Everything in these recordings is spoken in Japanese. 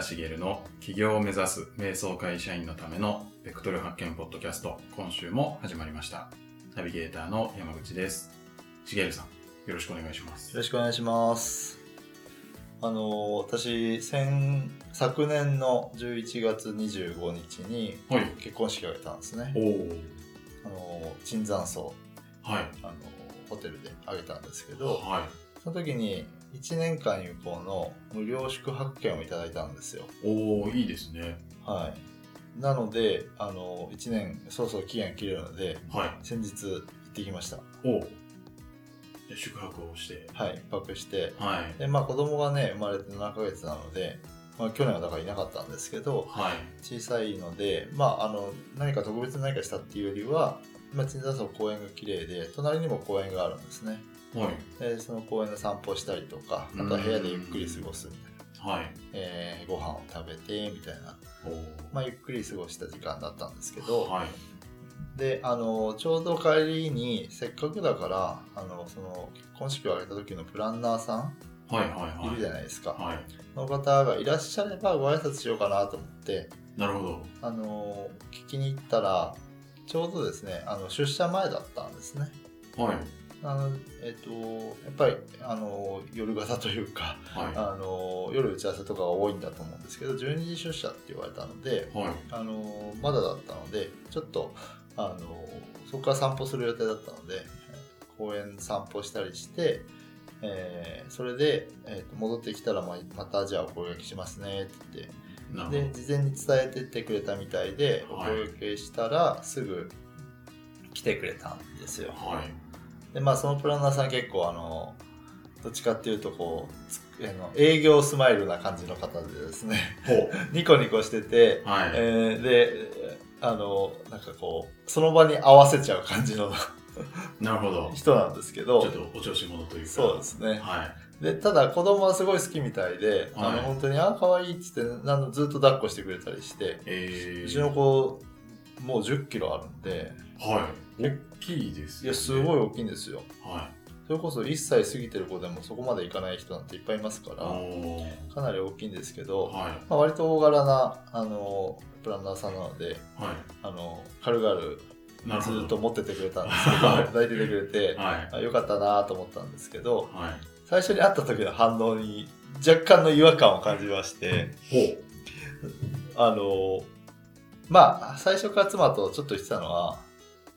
田茂の起業を目指す瞑想会社員のためのベクトル発見ポッドキャスト今週も始まりました。ナビゲーターの山口です。茂さんよろしくお願いします。よろしくお願いします。あの私先昨年の11月25日に結婚式を挙げたんですね、おおあの椿山荘はい。あのホテルで挙げたんですけどはい。その時に1年間有効の無料宿泊券をいただいたんですよ。おおいいですね。はい。なのであの1年そろそろ期限切れるのではい。先日行ってきました。おお宿泊をして。はい一泊して。はい。でまあ子供がね生まれて7ヶ月なので、まあ、去年はだからいなかったんですけどはい。小さいのでまああの何か特別何かしたっていうよりはまあ、椿山荘公園が綺麗で隣にも公園があるんですねはい。でその公園で散歩したりとかあとは部屋でゆっくり過ごすみたいな、はい。えーご飯を食べてみたいな、まあ、ゆっくり過ごした時間だったんですけど、はい。であのちょうど帰りにせっかくだからあのその結婚式を挙げた時のプランナーさんはいはいはい。いるじゃないですか、はい。その方がいらっしゃればご挨拶しようかなと思ってなるほど。あの聞きに行ったらちょうどですねあの出社前だったんですね。はいあのえっ、とやっぱりあの夜型というかはあの夜打ち合わせとかが多いんだと思うんですけど12時出社って言われたのでいはい。あのまだだったのでちょっとあのそこから散歩する予定だったので公園散歩したりして、えーそれで、えーと戻ってきたらままたじゃあお声掛けしますねって言ってで事前に伝えてってくれたみたいでおはい声掛けしたらすぐ来てくれたんですよ。はいでまあそのプランナーさん結構あのどっちかっていうとこうつあの営業スマイルな感じの方でですね。ニコニコしてて、はい、えーであのなんかこうその場に合わせちゃう感じの なるほど。人なんですけど。ちょっとお調子者というか。そうですね。はい。でただ子供はすごい好きみたいで、あはい。の本当に「あ可愛いっつってあのずっと抱っこしてくれたりして、えー、うちの子もう1 0キロあるんで。はい大きいですいやすごい大きいんですよ。はそれこそ1歳過ぎてる子でもそこまでいかない人なんていっぱいいますかいらかなり大きいんですけど、はい。まあ、割と大柄なあのプランナーさんなのではあの軽々ずっと持っててくれたんですけどはい。抱いててくれて、はい。あよかったなと思ったんですけどはい。最初に会った時の反応に若干の違和感を感じましてほあのまあ最初から妻とちょっと言ってたのは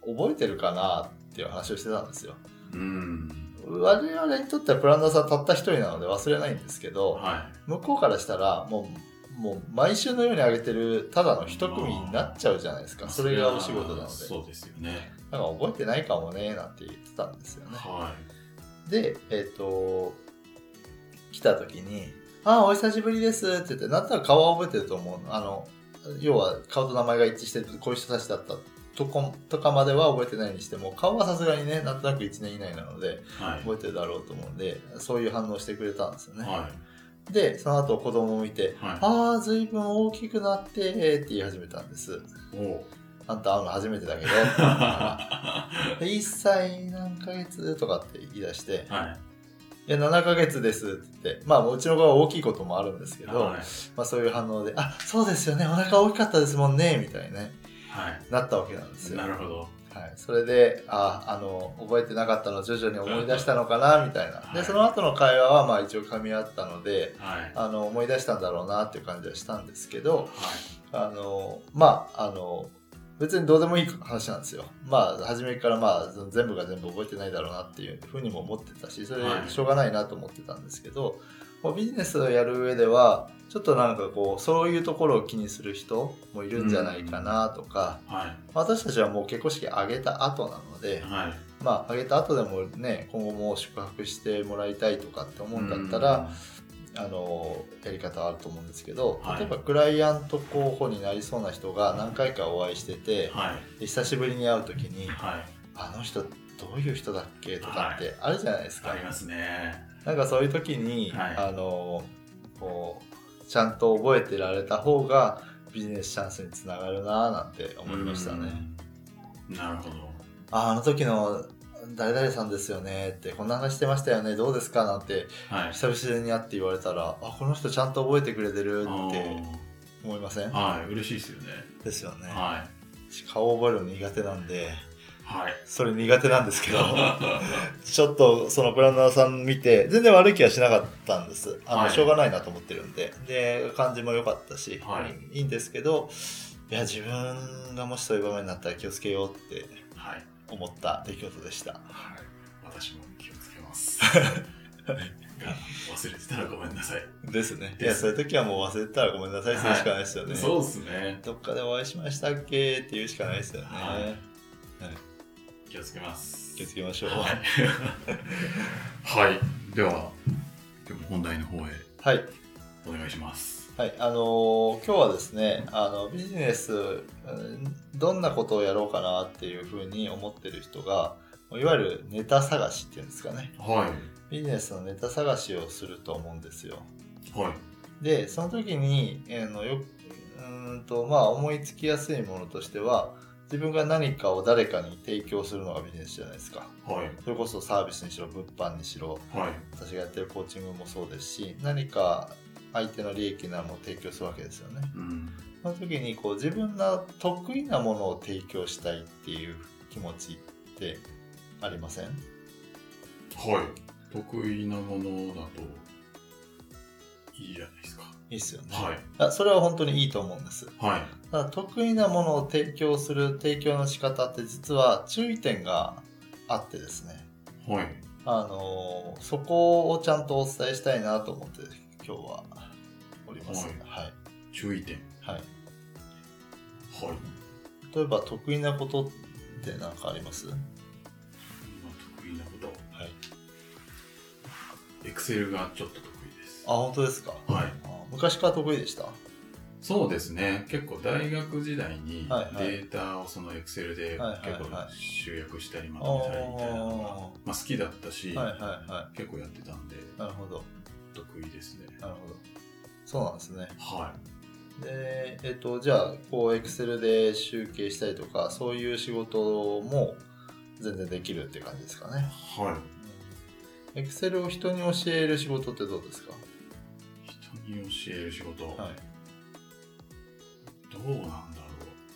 覚えてるかなっていう話をしてたんですよ。ううん。我々にとってはプランナーさんたった一人なので忘れないんですけどは向こうからしたらもうもう毎週のように上げてるただの一組になっちゃうじゃないですか。いそれがお仕事なので。そうですよね。なんか覚えてないかもねなんて言ってたんですよね。はでえっ、と来た時に「ああお久しぶりです」って言ってなんとなく顔は覚えてると思う。のあの要は顔と名前が一致してるこういう人たちだったとことかまでは覚えてないにしても顔はさすがにねなんとなく1年以内なのでいはい。覚えてるだろうと思うんでそういう反応してくれたんですよね、はでその後子供を見てい。は「ああ随分大きくなって」って言い始めたんです。あんた会うの初めてだけど。で1歳何ヶ月とかって言い出してはい「いや7ヶ月です」って言ってまあうちの子は大きいこともあるんですけど、はい。まあ、そういう反応で「あそうですよね。お腹大きかったですもんね」みたいにね。はいなったわけなんですよ。なるほど。はい、それでああの覚えてなかったのを徐々に思い出したのかなみたいな、はい。でその後の会話はまあ一応噛み合ったのではい。あの思い出したんだろうなっていう感じはしたんですけどはあのまああの別にどうでもいい話なんですよ。まあ初めからまあ全部が全部覚えてないだろうなっていうふうにも思ってたしそれはい。しょうがないなと思ってたんですけど、もうビジネスをやる上ではちょっとなんかこうそういうところを気にする人もいるんじゃないかなとか、いはい。私たちはもう結婚式挙げた後なので、はい。まあ挙げた後でもね今後も宿泊してもらいたいとかって思うんだったら、あのやり方はあると思うんですけど、はい。例えばクライアント候補になりそうな人が何回かお会いしてて、久しぶりに会う時にはい「あの人どういう人だっけ?」とかってあるじゃないですか。ありますねなんかそういう時に、はいあのこうちゃんと覚えてられた方がビジネスチャンスにつながるなぁなんて思いましたね。うんなるほどああの時の誰々さんですよねって、こんな話してましたよね、どうですかなんて、はい。久々に会って言われたら、あ、この人ちゃんと覚えてくれてるってあ思いません？ーはい。嬉しいですよね。ですよね。はい。顔を覚えるの苦手なんで、はい。それ苦手なんですけど、ちょっとそのプランナーさん見て、全然悪い気はしなかったんです。あの、はいしょうがないなと思ってるんで。で、感じも良かったし、はいいいんですけど、いや、自分がもしそういう場面になったら気をつけようってはい。思った出来事でした。はい。私も気をつけます。忘れてたらごめんなさい。ですね。いや、そういう時はもう忘れてたらごめんなさいするしかないですよね。そうですね。どっかでお会いしましたっけって言うしかないですよね。はい気をつけます。気をつけましょう。はい。はい。では、今日も本題の方へはい。お願いします。はい、あのー今日はですね、あのビジネス、うんどんなことをやろうかなっていうふうに思ってる人が、いわゆるネタ探しっていうんですかね。はい。ビジネスのネタ探しをすると思うんですよ。はい。で、その時に、えーのようーんと、まあ、思いつきやすいものとしては、自分が何かを誰かに提供するのがビジネスじゃないですか。はい。それこそサービスにしろ、物販にしろ、はい。私がやってるコーチングもそうですし、何か相手の利益なものを提供するわけですよね。うん。その時にこう自分が得意なものを提供したいっていう気持ちってありません？はい。得意なものだと、いいじゃないですか。いいっすよね。はい。あそれは本当にいいと思うんです。はい。ただ得意なものを提供する提供の仕方って実は注意点があってですね。はい。あのーそこをちゃんとお伝えしたいなと思って今日はおります。はいはい。注意点。はい。はい。例えば得意なことって何かあります？得意なこと。い。エクセルがちょっと得意です。あ、本当ですか？はい。あ昔から得意でした？そうですね。結構大学時代にデータをそのエクセルで結構集約したりまとめたりみたいなのが、まあ、好きだったし、はいはいは結構やってたんでい。なるほど。得意ですね。なるほど。そうなんですね。はで、えっと、じゃあ、こう、エクセルで集計したりとか、そういう仕事も全然できるっていう感じですかね。い。はい。エクセルを人に教える仕事ってどうですか？教える仕事、はい。どうなんだろ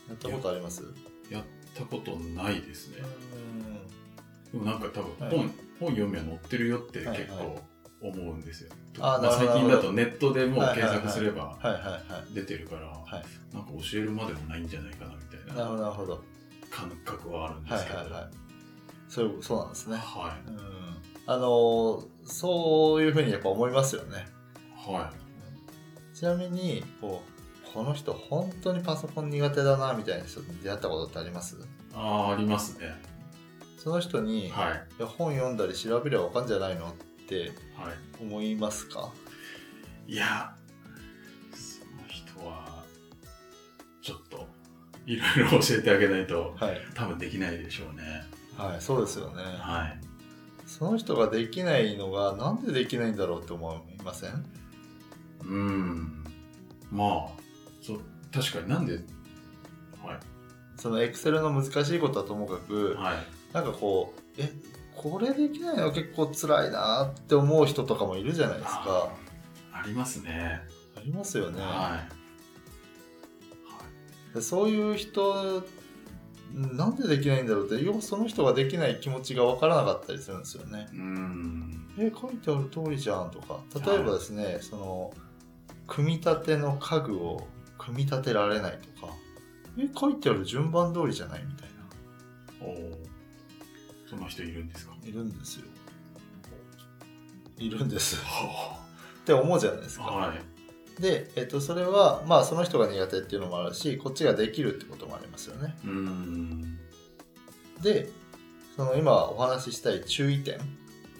やったことあります？うう。やったことないですね。ん。でもなんか多分はい本、本読みは載ってるよってはいはい結構思うんですよ。あーまあ、なるほど最近だとネットでもう検索すればはいはいはい。出てるから、はい。なんか教えるまでもないんじゃないかなみたいなななるほど。感覚はあるんではいすけど。はいはい。そういうそうなんですね。はうん。あのーそういうふうにやっぱ思いますよね。い。はちなみに、こう、この人本当にパソコン苦手だな、みたいな人に出会ったことってあります？い。ああ、ありますね。その人に、はい。いや本読んだり調べればわかんじゃないのっては思いますか？い。いや、その人は、ちょっと、いろいろ教えてあげないと、はい。多分できないでしょうね。はい、そうですよね。はい。その人ができないのがなんでできないんだろうって思いません？うーん。まあ、そう、確かになんで、はそのエクセルの難しいことはともかい。く、はい。なんかこう、え、これできないの結構辛いなって思う人とかもいるじゃないですか。ありますね。ありますよね。はい。でそういう人、なんでできないんだろうって、要はその人ができない気持ちがわからなかったりするんですよね。うーん。え、書いてある通りじゃんとか。例えばですね、その、組み立ての家具を組み立てられないとか。え、書いてある順番通りじゃないみたいおお。そんな人いるんですか？な。いるんですよ。いるんです。はって思うじゃないですか。はい。で、えっと、それは、まあ、その人が苦手っていうのもあるし、こっちができるってこともありますよね。うーん。で、その今お話ししたい注意点、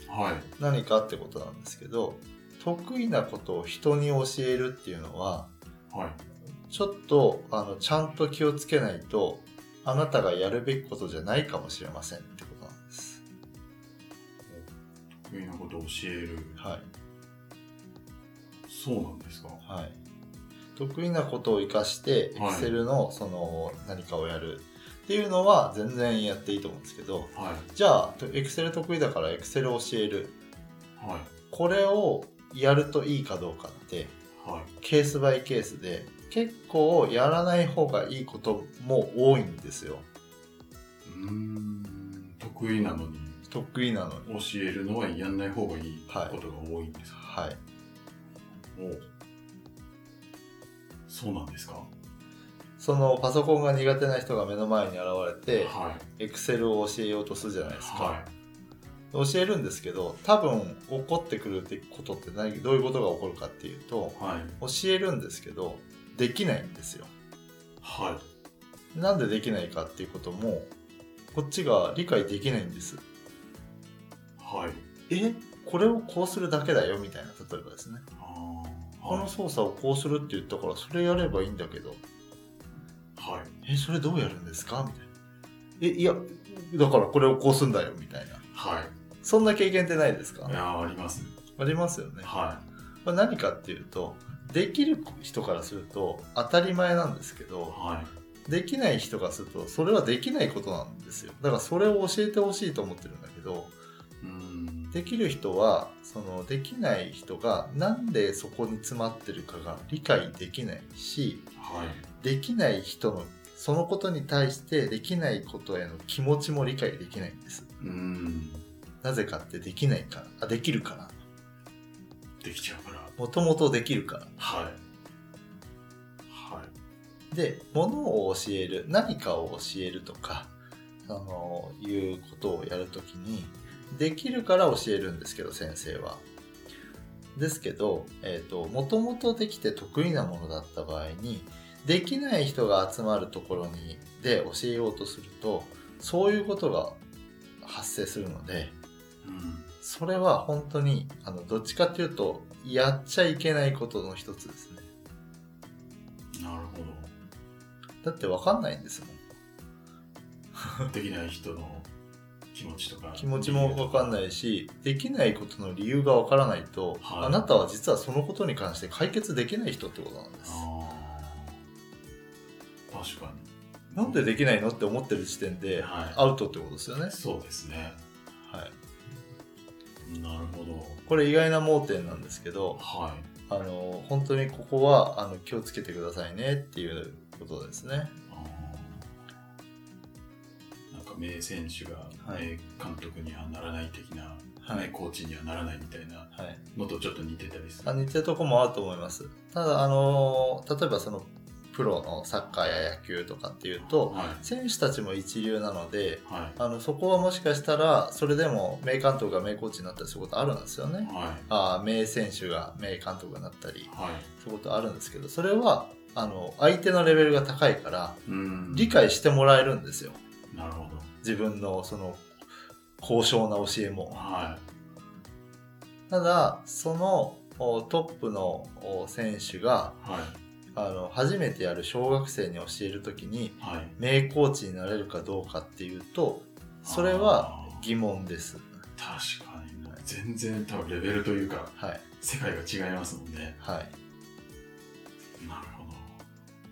はい。何かってことなんですけど、得意なことを人に教えるっていうのは、はい。ちょっと、あの、ちゃんと気をつけないと、あなたがやるべきことじゃないかもしれませんってことなんです。得意なことを教える。はい。そうなんですかははい。得意なことを活かして、はい Excel のその何かをやる。っていうのは全然やっていいと思うんですけどはい。じゃあ Excel 得意だから Excel を教えるはい。これをやるといいかどうかってはい。ケースバイケースで結構やらない方がいいことも多いんですよ。うーん。得意なのに、得意なのに。教えるのはやんない方がいいはい。ことが多いんですか、はい。お。うそうなんですか？そのパソコンが苦手な人が目の前に現れてはい。Excel を教えようとするじゃないですか、は教えるんですけど多分起こってくるってことって何どういうことが起こるかっていうとい。はい。教えるんですけどできないんですよはい。なんでできないかっていうこともこっちが理解できないんですはい。え？これをこうするだけだよ？みたいな例えばですねこの操作をこうするって言ったからそれやればいいんだけどはい。えそれどうやるんですか？みたいなえいやだからこれをこうすんだよ？みたいなはい。そんな経験ってないですか？いやーあります。ありますよねはこれ何かっていうとできる人からすると当たり前なんですけい。どはい。できない人からするとそれはできないことなんですよだからそれを教えてほしいと思ってるんだけどうーん。できる人はそのできない人がなんでそこに詰まってるかが理解できないしはい。できない人のそのことに対してできないことへの気持ちも理解できないんですうーん。なぜかってできないからあできるからできちゃうから。もともとできるからはい。はい。で物を教える何かを教えるとかあのいうことをやるときにできるから教えるんですけど先生はですけど、えー、ともともとできて得意なものだった場合にできない人が集まるところにで教えようとするとそういうことが発生するのでうん。それは本当にあのどっちかっていうとやっちゃいけないことの一つですねなるほだって分かんないんですもんど。できない人の気持ちとか。気持ちも分かんい。ないしできないことの理由が分からないと、はいあなたは実はそのことに関して解決できない人ってことなんです。確かなんでできないのって思ってる時点に。ではアウトってことですよねい。、そうですね。はい、なるほど。これ意外な盲点なんですけどはい。あの本当にここはあの気をつけてくださいねっていうことですねなんか名選手がはい名監督にはならない的な、はいね、コーチにはならないみたいなはいのとちょっと似てたりする。あ似てるとこもあると思いますただあの例えばそのプロのサッカーや野球とかっていうとはい。選手たちも一流なのではい。あのそこはもしかしたらそれでも名監督が名コーチになったりすることあるんですよね。はい。あ名選手が名監督になったりはい。そういうことあるんですけどそれはあの相手のレベルが高いからうん。理解してもらえるんですよなるほど。自分のその高尚な教えも。はただそのおトップのお選手がい。はい。あの初めてやる小学生に教える時にはい。名コーチになれるかどうかっていうとそれは疑問です。確かにもう全然多分レベルというかはい世界が違いますもんね。はいなるほど。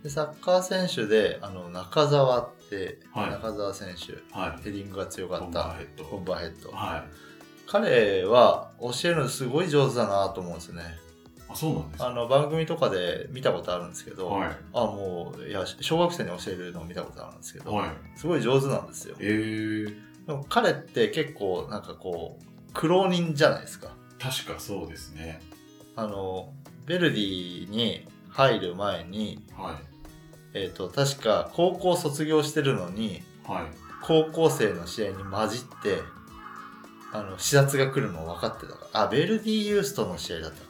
でサッカー選手であの中澤って、はい中澤選手はい。ヘディングが強かったバーヘッド。ボンバーヘッドはい。彼は教えるのすごい上手だなと思うんですよねあ、そうなんですか？あの番組とかで見たことあるんですけど、はい。あもういや小学生に教えるのを見たことあるんですけど、はい。すごい上手なんですよえー、でも彼って結構なんかこう苦労人じゃないですか確かそうですね。あのベルディに入る前に、はい。えー、と確か高校卒業してるのにはい。高校生の試合に混じってあの視察が来るの分かってたからあベルディユースとの試合だった。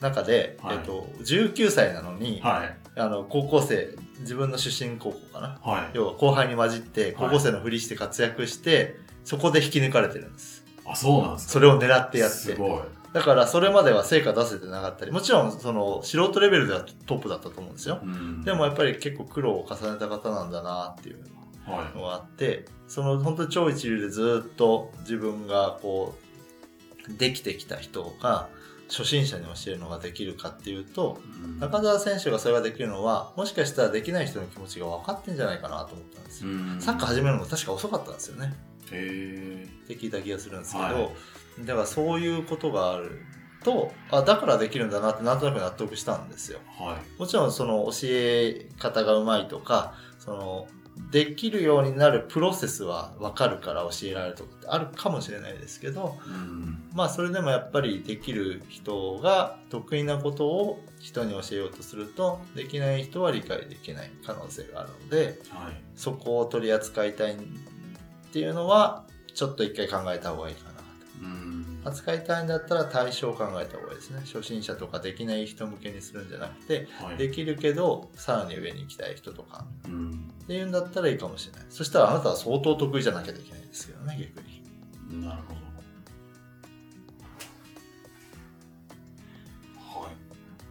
中で、はい。えっと、19歳なのに、はい。あの高校生自分の出身高校かな。はい。要は後輩に混じって高校生のふりして活躍して、そこで引き抜かれてるんです。あ、そうなんですか？それを狙ってやって。すごい。だからそれまでは成果出せてなかったりもちろんその素人レベルではトップだったと思うんですよ。うん。でもやっぱり結構苦労を重ねた方なんだなっていうはのがあってその本当に超一流でずっと自分がこうできてきた人が初心者に教えるのができるかっていうと、うん中澤選手がそれができるのは、もしかしたらできない人の気持ちが分かってんじゃないかなと思ったんですよ。うんサッカー始めるのも確か遅かったんですよね。へって聞いた気がするんですけど、はだからそういうことがあると、あ、だからできるんだなってなんとなく納得したんですよ。ーはい。もちろんその教え方がうまいとか、その、できるようになるプロセスは分かるから教えられるとかってあるかもしれないですけど、うんまあそれでもやっぱりできる人が得意なことを人に教えようとすると、できない人は理解できない可能性があるので、はい。そこを取り扱いたいっていうのは、ちょっと一回考えた方がいいかな扱いたいんだったら対象を考えた方がいいですね。初心者とかできない人向けにするんじゃなくて、はい。できるけど、さらに上に行きたい人とかうんっていうんだったらいいかもしれない。そしたらあなたは相当得意じゃなきゃいけないですけどね、逆に。なるほど。は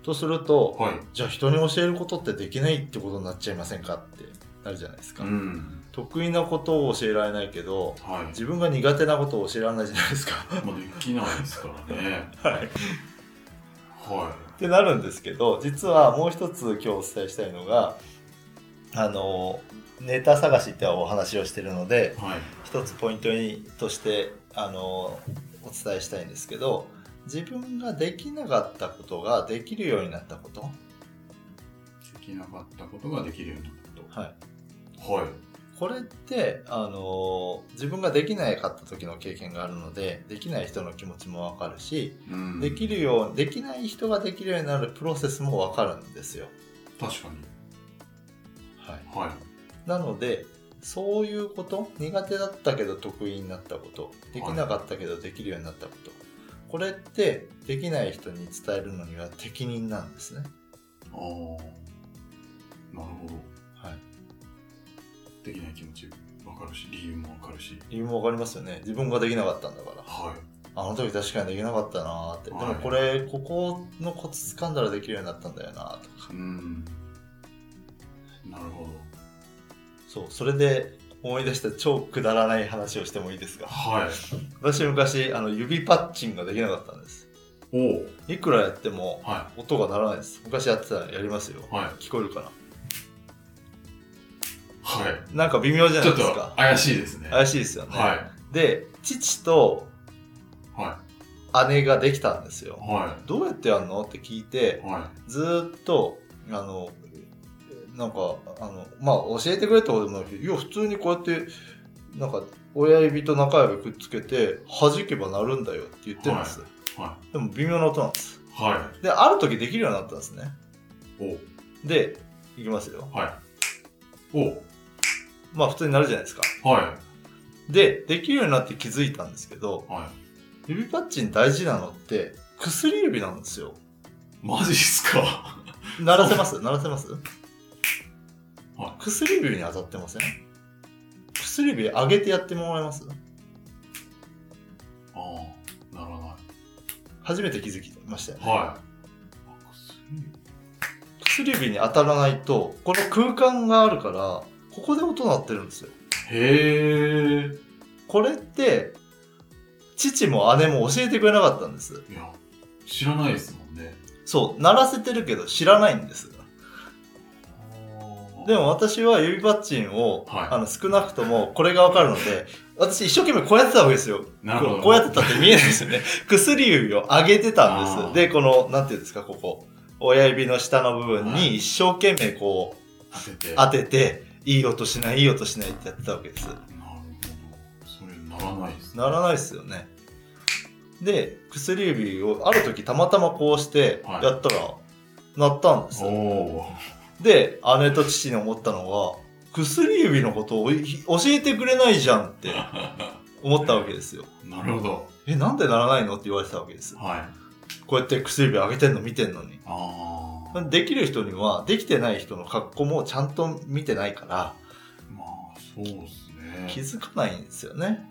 とすると、い。はい。じゃあ人に教えることってできないってことになっちゃいませんかってなるじゃないですか。うん。得意なことを教えられないけど、はい。自分が苦手なことを教えられないじゃないですか。まあ、できないですからね。はい。はってなるんですけど実はもう一つ今日お伝えしたいのがあのネタ探しってお話をしてるのでい。はい。一つポイントにとしてあのお伝えしたいんですけど自分ができなかったことができるようになったこと、できなかったことができるようになったはい、こと。はい。これってあの自分ができなかった時の経験があるのでできない人の気持ちもわかるしうんできるようできない人ができるようになるプロセスもわかるんですよ。確かに。はいはい。なのでそういうこと苦手だったけど得意になったことできなかったけどできるようになったこと、これってできない人に伝えるのには適任なんですね。ああ。なるほど。はい、できない気持ちわかるし、理由もわかるし。理由もわかりますよね自分ができなかったんだからはい。あの時確かにできなかったなーって、はいでもこれここのコツ掴んだらできるようになったんだよなとかうん。なるほど。そうそれで思い出した超くだらない話をしてもいいですか？はい。私昔あの指パッチンができなかったんですおお。いくらやってもは音が鳴らないです昔やってたらやりますよい。はい。聞こえるかなはい。なんか微妙じゃなちょっといですか。怪しいですね。怪しいですよね。はで、父とい。は姉ができたんですよい。。はどうやってやるの？って聞いてい。、はずーっと、あの、なんか、あの、まあ、教えてくれってことでもないけど、いや、普通にこうやって、なんか、親指と中指くっつけて、弾けば鳴るんだよって言ってるんです。い。はでも微妙な音なんです。い。はで、ある時できるようになったんですね。い。で、いきますよ。おはい。まあ、普通になるじゃないですか。おはで、できるようになって気づいたんですけど、い。はい。指パッチン大事なのって薬指なんですよ。マジっすか？鳴らせます？鳴らせます？は薬指に当たってません？薬指上げてやってもらえます？ああ、ならない。初めて気づきましたよね。は薬指に当たらないと、この空間があるから、ここで音鳴ってるんですよ。い。へえ。これって、父も姉も教えてくれなかったんです。いや、知らないですもんね。そう、鳴らせてるけど知らないんです。でも私は指パッチンを、はいあの少なくともこれがわかるので、私一生懸命こうやってたわけですよ。なるほどこうやってたって見えないですよね。薬指を上げてたんあでーす。で、この、なんていうんですか、ここ。親指の下の部分はいに一生懸命こう当てて。当てて、いい音しない、いい音しないってやってたわけです。なるほど。それならないですね。ならないですよね。で、薬指をある時たまたまこうしてはいやったら、鳴ったんです。で、姉と父に思ったのは、薬指のことをい教えてくれないじゃんって 思ったわけですよ。なるほど。え、なんでならないのって言われてたわけです。はい。こうやって薬指上げてんの見てんのに。ああ。できる人には、できてない人の格好もちゃんと見てないから、まあ、そうですね。気づかないんですよね。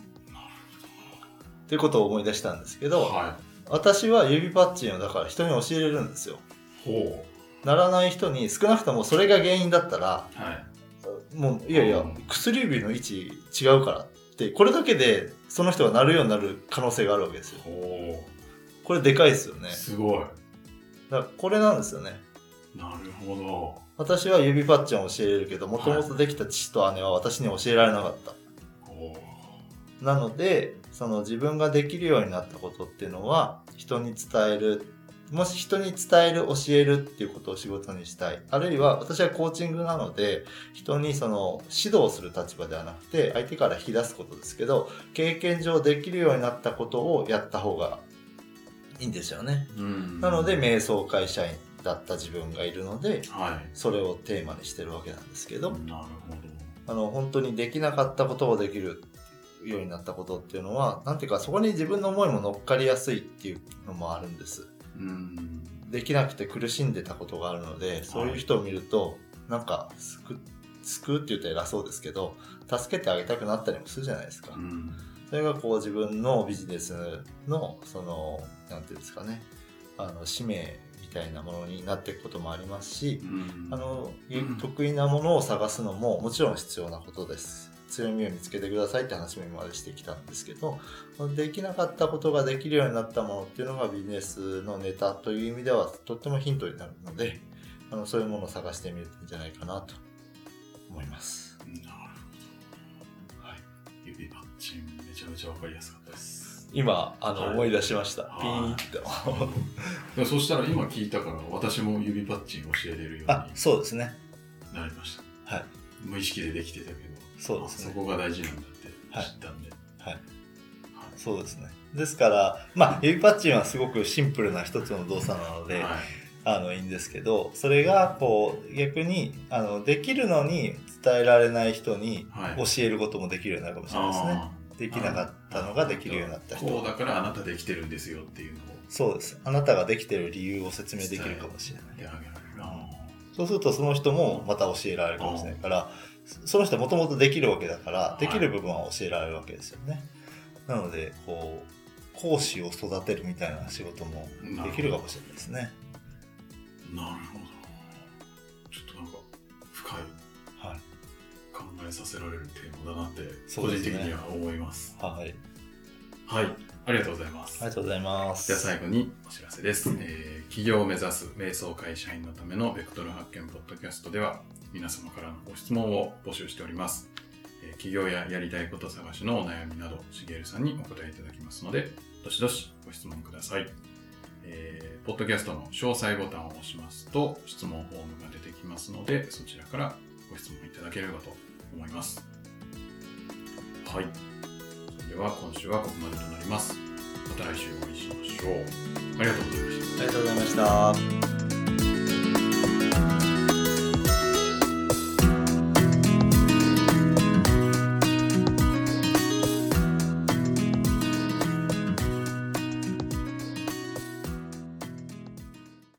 ってことを思い出したんですけど、は私は指パッチンをだから人に教えれるんですよ。い。ほならない人に少なくともそれが原因だったら、う。はい。もういやいやうん薬指の位置違うからってこれだけでその人がなるようになる可能性があるわけですよほこれでかいですよね。すごい。だからこれなんですよね。なるほど。私は指パッチンを教えれるけど、もともとできた父と姉は私に教えられなかった。おーなので、その自分ができるようになったことっていうのは、人に伝える。もし人に伝える、教えるっていうことを仕事にしたい。あるいは、私はコーチングなので、人にその指導する立場ではなくて、相手から引き出すことですけど、経験上できるようになったことをやった方がいいんですよね。うんなので、瞑想会社員だった自分がいるので、はい。それをテーマにしてるわけなんですけど、なるほあの、本当にできなかったことをできるようになったことっていうのは、なんていうか、そこに自分の思いも乗っかりやすいっていうのもあるんです。ど。うん。できなくて苦しんでたことがあるので、そういう人を見ると、なんか、救、救うって言ったら偉そうですけど、助けてあげたくなったりもするじゃないですかう。ん。それがこう自分のビジネスの、その、なんていうんですかね、あの、使命みたいなものになっていくこともありますし、うんあの、うん得意なものを探すのももちろん必要なことです。強みを見つけてくださいって話も今までしてきたんですけど、できなかったことができるようになったものっていうのがビジネスのネタという意味ではとってもヒントになるので、あのそういうものを探してみるといいんじゃないかなと思います。なるほど。はい。指パッチン、めちゃめちゃわかりやすかったです。今、あの、はい思い出しました。はいピーって。でもそしたら今聞いたから、私も指パッチン教えれるようあ、そうですね。になりました。はい。無意識でできてたけど、そうですねあそこが大事なんだって知ったんで。はい。はいそうですね。ですから、まあ、指パッチンはすごくシンプルな一つの動作なので、はいあのいいんですけどそれがこう逆にあのできるのに伝えられない人にはい教えることもできるようになるかもしれないですね。あできなかったのができるようになった人こうだからあなたできてるんですよっていうのをそうです。あなたができてる理由を説明できるかもしれない。そうするとその人もまた教えられるかもしれないから、その人はもともとできるわけだから、できる部分は教えられるわけですよね。なので、こう、講師を育てるみたいな仕事もできるかもしれないですね。なるほど。えさせられるテーマだなって個人的には思います。はい。はい。ありがとうございます。ありがとうございます。じゃあ最後にお知らせです、えー企業を目指す瞑想会社員のためのベクトル発見ポッドキャストでは皆様からのご質問を募集しております、えー企業ややりたいこと探しのお悩みなどしげるさんにお答えいただきますのでどしどしご質問ください、えーポッドキャストの詳細ボタンを押しますと質問フォームが出てきますのでそちらからご質問いただければと思います。はい。それでは今週はここまでとなります。また来週お会いしましょう。ありがとうございました。ありがとうございました。